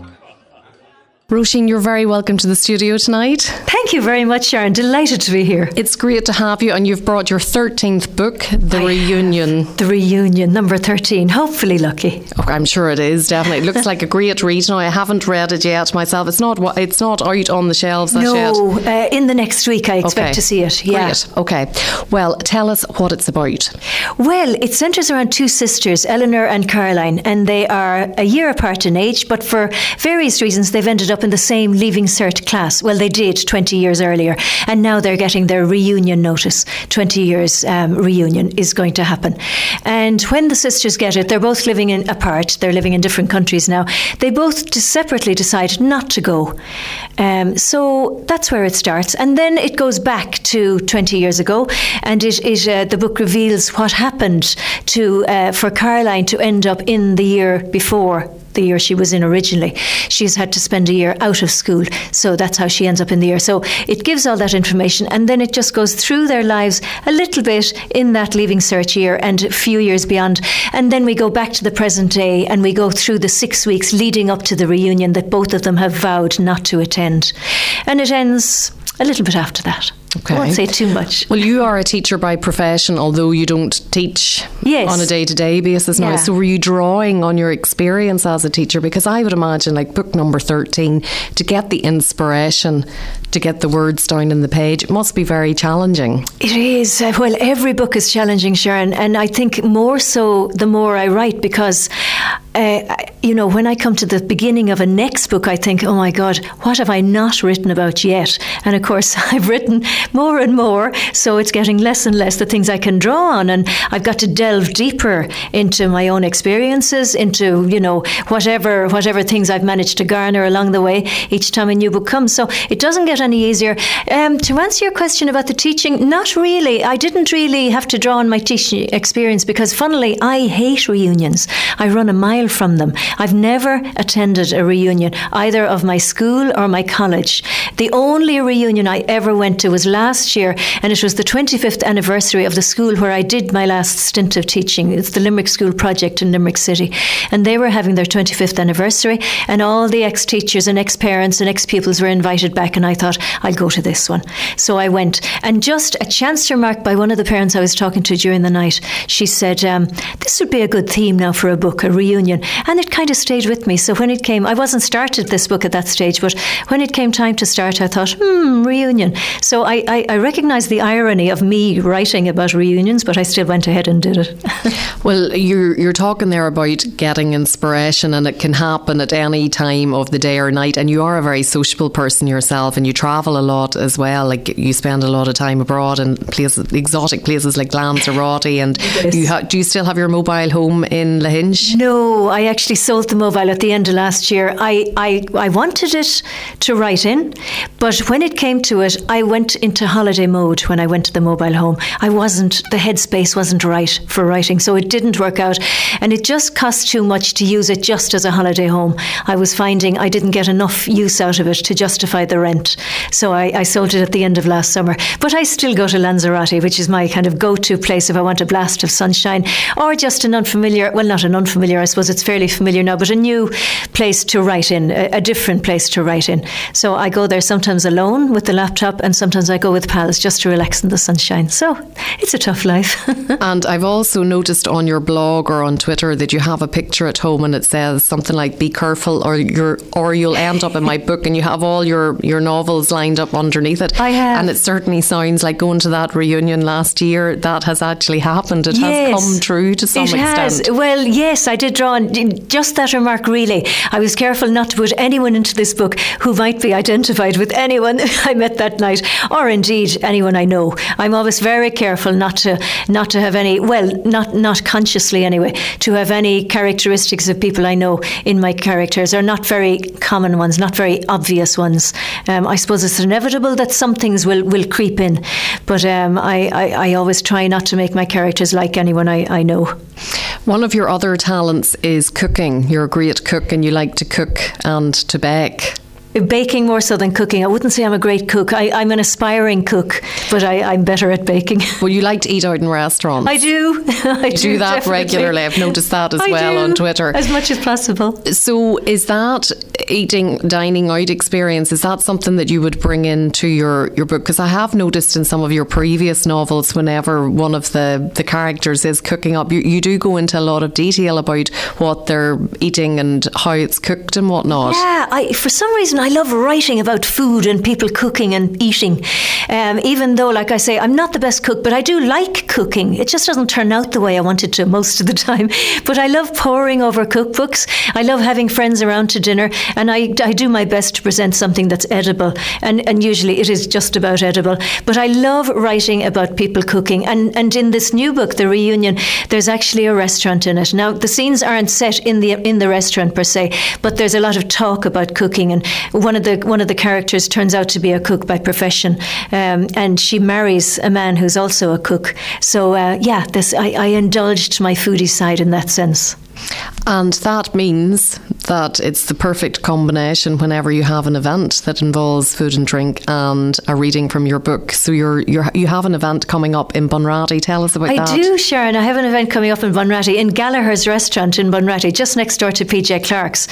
Roisin, you're very welcome to the studio tonight. Thank you very much, Sharon. Delighted to be here. It's great to have you, and you've brought your 13th book, The I Reunion. The Reunion, number 13. Hopefully lucky. Oh, I'm sure it is definitely. It looks like a great read. Now I haven't read it yet myself. It's not. It's not out on the shelves no, uh, in the next week I expect Okay. to see it. Yeah. Great. Okay. Well, tell us what it's about. Well, it centres around two sisters, Eleanor and Caroline, and they are a year apart in age, but for various reasons they've ended up in the same Leaving Cert class. Well, they did 20 years earlier, and now they're getting their reunion notice. 20 years um, reunion is going to happen. And when the sisters get it, they're both living in apart, they're living in different countries now. They both separately decide not to go. Um, so that's where it starts. And then it goes back to 20 years ago, and it, it uh, the book reveals what happened to uh, for Caroline to end up in the year before the year she was in originally. She's had to spend a year out of school, so that's how she ends up in the year. So it gives all that information, and then it just goes through their lives a little bit in that leaving Cert year and a few years beyond. And then we go back to the present day and we go through the six weeks leading up to the reunion that both of them have vowed not to attend. And it ends a little bit after that. Okay. I won't say too much. Well, you are a teacher by profession, although you don't teach Yes. on a day to day basis now. Yeah. So, were you drawing on your experience as a teacher? Because I would imagine, like book number 13, to get the inspiration, to get the words down in the page, it must be very challenging. It is. Uh, Well, every book is challenging, Sharon, and I think more so the more I write because, uh, you know, when I come to the beginning of a next book, I think, oh my God, what have I not written about yet? And of course, (laughs) I've written more and more, so it's getting less and less the things I can draw on, and I've got to delve deeper into my own experiences, into you know whatever whatever things I've managed to garner along the way each time a new book comes. So it doesn't get any easier. Um, to answer your question about the teaching, not really. I didn't really have to draw on my teaching experience because, funnily, I hate reunions. I run a mile from them. I've never attended a reunion either of my school or my college. The only reunion I ever went to was last year, and it was the 25th anniversary of the school where I did my last stint of teaching. It's the Limerick School Project in Limerick City, and they were having their 25th anniversary, and all the ex teachers and ex parents and ex pupils were invited back, and I thought, I'll go to this one. So I went, and just a chance remark by one of the parents I was talking to during the night, she said, um, This would be a good theme now for a book, a reunion. And it kind of stayed with me. So when it came, I wasn't started this book at that stage, but when it came time to start, I thought, hmm, reunion. So I, I, I recognise the irony of me writing about reunions, but I still went ahead and did it. (laughs) Well, you're you're talking there about getting inspiration, and it can happen at any time of the day or night. And you are a very sociable person yourself, and you travel a lot as well. Like you spend a lot of time abroad in places, exotic places like Lanzarote. And Yes. you ha- do you still have your mobile home in Lahinch? No, I actually sold the mobile at the end of last year. I, I, I wanted it to write in, but when it came to it, I went into holiday mode when I went to the mobile home. I wasn't, the headspace wasn't right for writing, so it didn't work out. And it just cost too much to use it just as a holiday home. I was finding I didn't get enough use out of it to justify the rent. So I, I sold it at the end of last summer. But I still go to Lanzarote, which is my kind of go to place if I want a blast of sunshine or just an unfamiliar, well, not an unfamiliar, I suppose it's fairly familiar now, but a new place to write in, a, a different place to write in. So I go there sometimes alone with the laptop and sometimes I go with pals just to relax in the sunshine. So it's a tough life. (laughs) And I've also noticed on your blog or on Twitter that you have a picture at home and it says something like "Be careful, or you're, or you'll end up in my book." And you have all your your novels lined up underneath it. I have. and it certainly sounds like going to that reunion last year. That has actually happened. It has come true to some it extent. Has. Well, yes, I did draw on just that remark, really. I was careful not to put anyone into this book who might be identified with anyone (laughs) I met that night or indeed anyone I know. I'm always very careful not to not to have any well, not not consciously anyway, to have any characteristics of people I know in my characters. Are not very common ones, not very obvious ones. Um, I suppose it's inevitable that some things will, will creep in, but um, I, I, I always try not to make my characters like anyone I, I know. One of your other talents is cooking. You're a great cook and you like to cook and to bake. Baking more so than cooking. I wouldn't say I'm a great cook. I, am an aspiring cook, but I, am better at baking. (laughs) Well, you like to eat out in restaurants. I do. (laughs) I do, do, that definitely. regularly. I've noticed that as I well do, on Twitter. As much as possible. So, is that eating, dining out experience, is that something that you would bring into your, your book? Because I have noticed in some of your previous novels, whenever one of the, the characters is cooking up, you, you do go into a lot of detail about what they're eating and how it's cooked and whatnot. Yeah, I, for some reason, I love writing about food and people cooking and eating. Um, even though, like I say, I'm not the best cook, but I do like cooking. It just doesn't turn out the way I want it to most of the time. (laughs) But I love poring over cookbooks. I love having friends around to dinner and I, I do my best to present something that's edible, and, and usually it is just about edible. But I love writing about people cooking, and, and in this new book, The Reunion, there's actually a restaurant in it. Now, the scenes aren't set in the in the restaurant per se, but there's a lot of talk about cooking, and one of the one of the characters turns out to be a cook by profession, um, and she marries a man who's also a cook. So uh, yeah, this I, I indulged my foodie side in that sense. And that means that it's the perfect combination whenever you have an event that involves food and drink and a reading from your book. So you're, you're you have an event coming up in Bunratty. Tell us about I that. I do, Sharon. I have an event coming up in Bunratty in Gallagher's restaurant in Bunratty, just next door to PJ Clark's.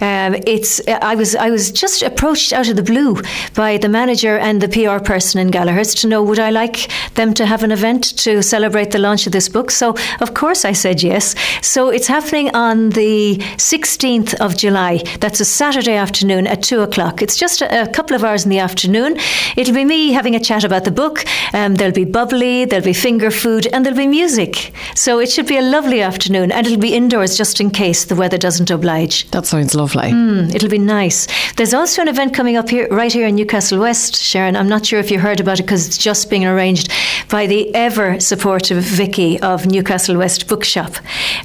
Um, it's I was I was just approached out of the blue by the manager and the PR person in Gallagher's to know would I like them to have an event to celebrate the launch of this book. So of course I said yes. So it's happening on the 16th of July. That's a Saturday afternoon at two o'clock. It's just a, a couple of hours in the afternoon. It'll be me having a chat about the book. Um, there'll be bubbly, there'll be finger food, and there'll be music. So it should be a lovely afternoon, and it'll be indoors just in case the weather doesn't oblige. That sounds lovely. Mm, it'll be nice. There's also an event coming up here, right here in Newcastle West, Sharon. I'm not sure if you heard about it because it's just being arranged by the ever supportive Vicky of Newcastle West Bookshop,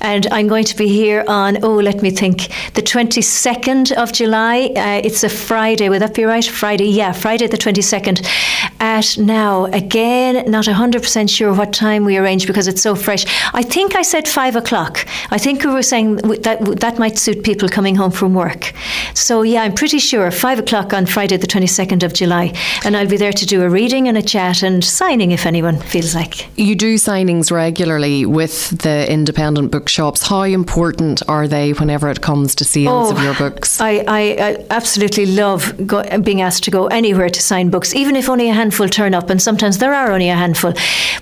and I'm going to be here on oh, let me think, the 22nd of July. Uh, it's a Friday. Would that be right? Friday, yeah, Friday the 22nd. At now, again, not 100% sure what time we arrange because it's so fresh. I think I said five o'clock. I think we were saying that that might suit people coming home from work. So, yeah, I'm pretty sure five o'clock on Friday the 22nd of July. And I'll be there to do a reading and a chat and signing if anyone feels like. You do signings regularly with the independent bookshops. How important are they whenever it comes to sales oh, of your books? I, I, I absolutely love go, being asked to go anywhere to sign books, even if only a handful turn up, and sometimes there are only a handful.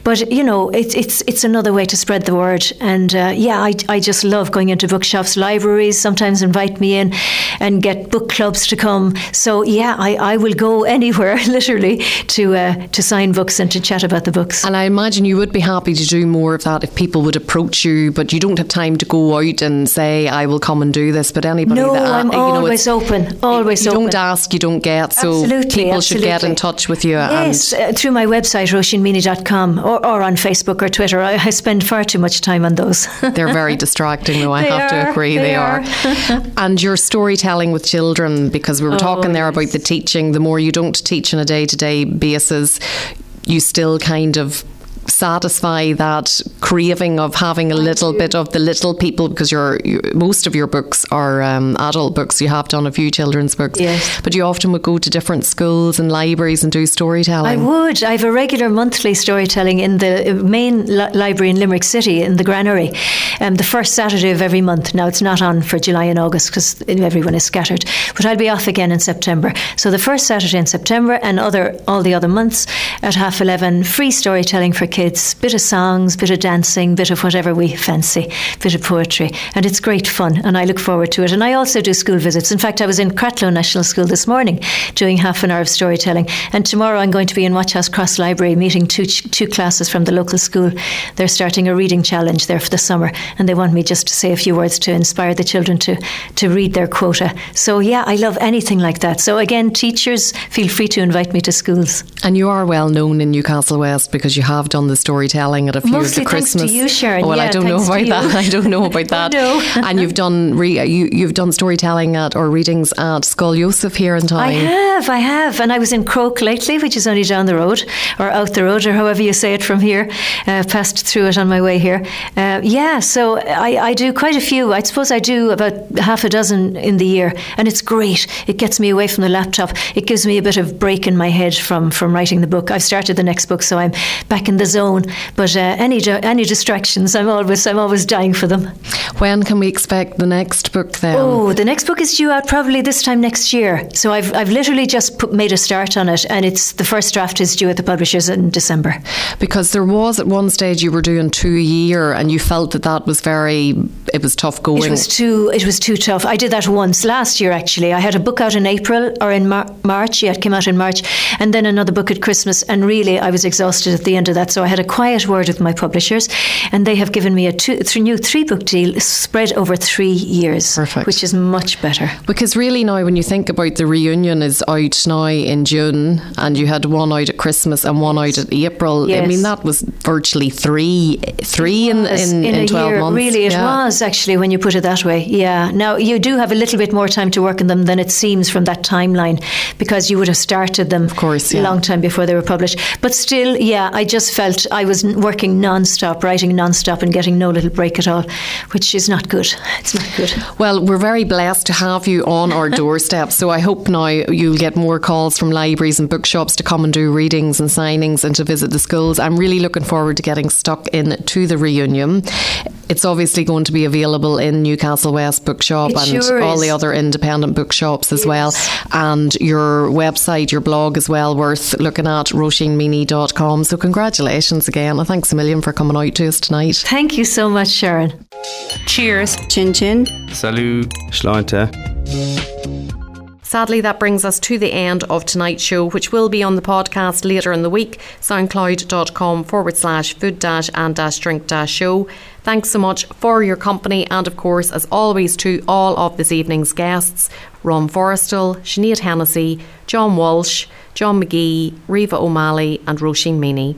But you know, it, it's it's another way to spread the word. And uh, yeah, I, I just love going into bookshops, libraries. Sometimes invite me in and get book clubs to come. So yeah, I, I will go (laughs) anywhere literally to uh, to sign books and to chat about the books. And I imagine you would be happy to do more of that if people would approach you, but you don't have time to go out and say I will come and do this. But anybody no, that I'm you know, always open, always you open. don't ask, you don't get. So absolutely, people absolutely. should get in touch with you. Yes, uh, through my website roisinmeaney.com or, or on Facebook or Twitter. I, I, spend far too much time on those. (laughs) They're very distracting, though. I they have are, to agree, they, they are. are. and your storytelling with children, because we were oh, talking there yes. about the teaching. The more you don't teach on a day to day basis, you still kind of satisfy that craving of having a little bit of the little people because your most of your books are um, adult books. You have done a few children's books. Yes. but you often would go to different schools and libraries and do storytelling. I would. I have a regular monthly storytelling in the main li- library in Limerick City in the Granary um, the first Saturday of every month. Now it's not on for July and August because everyone is scattered but I'll be off again in September. So the first Saturday in September and other all the other months at half 11 free storytelling for kids kids. Bit of songs, bit of dancing, bit of whatever we fancy, bit of poetry. And it's great fun, and I look forward to it. And I also do school visits. In fact, I was in Cratloe National School this morning doing half an hour of storytelling. And tomorrow I'm going to be in Watchhouse Cross Library meeting two, two classes from the local school. They're starting a reading challenge there for the summer, and they want me just to say a few words to inspire the children to, to read their quota. So, yeah, I love anything like that. So, again, teachers, feel free to invite me to schools. And you are well known in Newcastle West because you have done the storytelling at a few Mostly of the Christmas. Thanks to you, Sharon. Well, yeah, (laughs) I don't know about that. I don't know about that. no. and you've done re- you you've done storytelling at or readings at Skull Yusuf here in town. I have, I have, and I was in Croagh lately, which is only down the road or out the road or however you say it from here. Uh, passed through it on my way here. Uh, yeah, so I, I do quite a few. I suppose I do about half a dozen in the year, and it's great. It gets me away from the laptop. It gives me a bit of break in my head from from writing the book. I've started the next book, so I'm back in the zone. But uh, any any distractions, I'm always I'm always dying for them. When can we expect the next book then? Oh, the next book is due out probably this time next year. So I've I've literally just put, made a start on it, and it's the first draft is due at the publishers in December. Because there was at one stage you were doing two a year, and you felt that that was very it was tough going. It was too it was too tough. I did that once last year actually. I had a book out in April or in Mar- March. Yeah, it came out in March, and then another book at Christmas. And really, I was exhausted at the end of that. So I had a quiet word with my publishers, and they have given me a two, three, new three book deal spread over three years, Perfect. which is much better. Because really now, when you think about the reunion is out now in June, and you had one out at Christmas and one out at April. Yes. I mean, that was virtually three, three in, was in, in, twelve year. months. Really, it Yeah. was actually when you put it that way. Yeah. Now you do have a little bit more time to work on them than it seems from that timeline, because you would have started them, of course, a long time before they were published. But still, yeah, I just felt I was working non-stop, writing non-stop, and getting no little break at all, which is not good. It's not good. Well, we're very blessed to have you on our (laughs) doorstep. So I hope now you'll get more calls from libraries and bookshops to come and do readings and signings and to visit the schools. I'm really looking forward to getting stuck in to the reunion. It's obviously going to be available in Newcastle West Bookshop It and sure all is. the other independent bookshops as well. And your website, your blog as well, worth looking at, roisinmeaney.com. So congratulations again. And thanks a million for coming out to us tonight. Thank you so much, Sharon. Cheers. Chin chin. Salut. Sláinte. Sadly, that brings us to the end of tonight's show, which will be on the podcast later in the week. Soundcloud.com forward slash food dash and dash drink dash show. Thanks so much for your company, and of course, as always, to all of this evening's guests Ron Forrestal, Sinead Hennessy, John Walsh, John McGee, Riva O'Malley, and Roisin Meaney.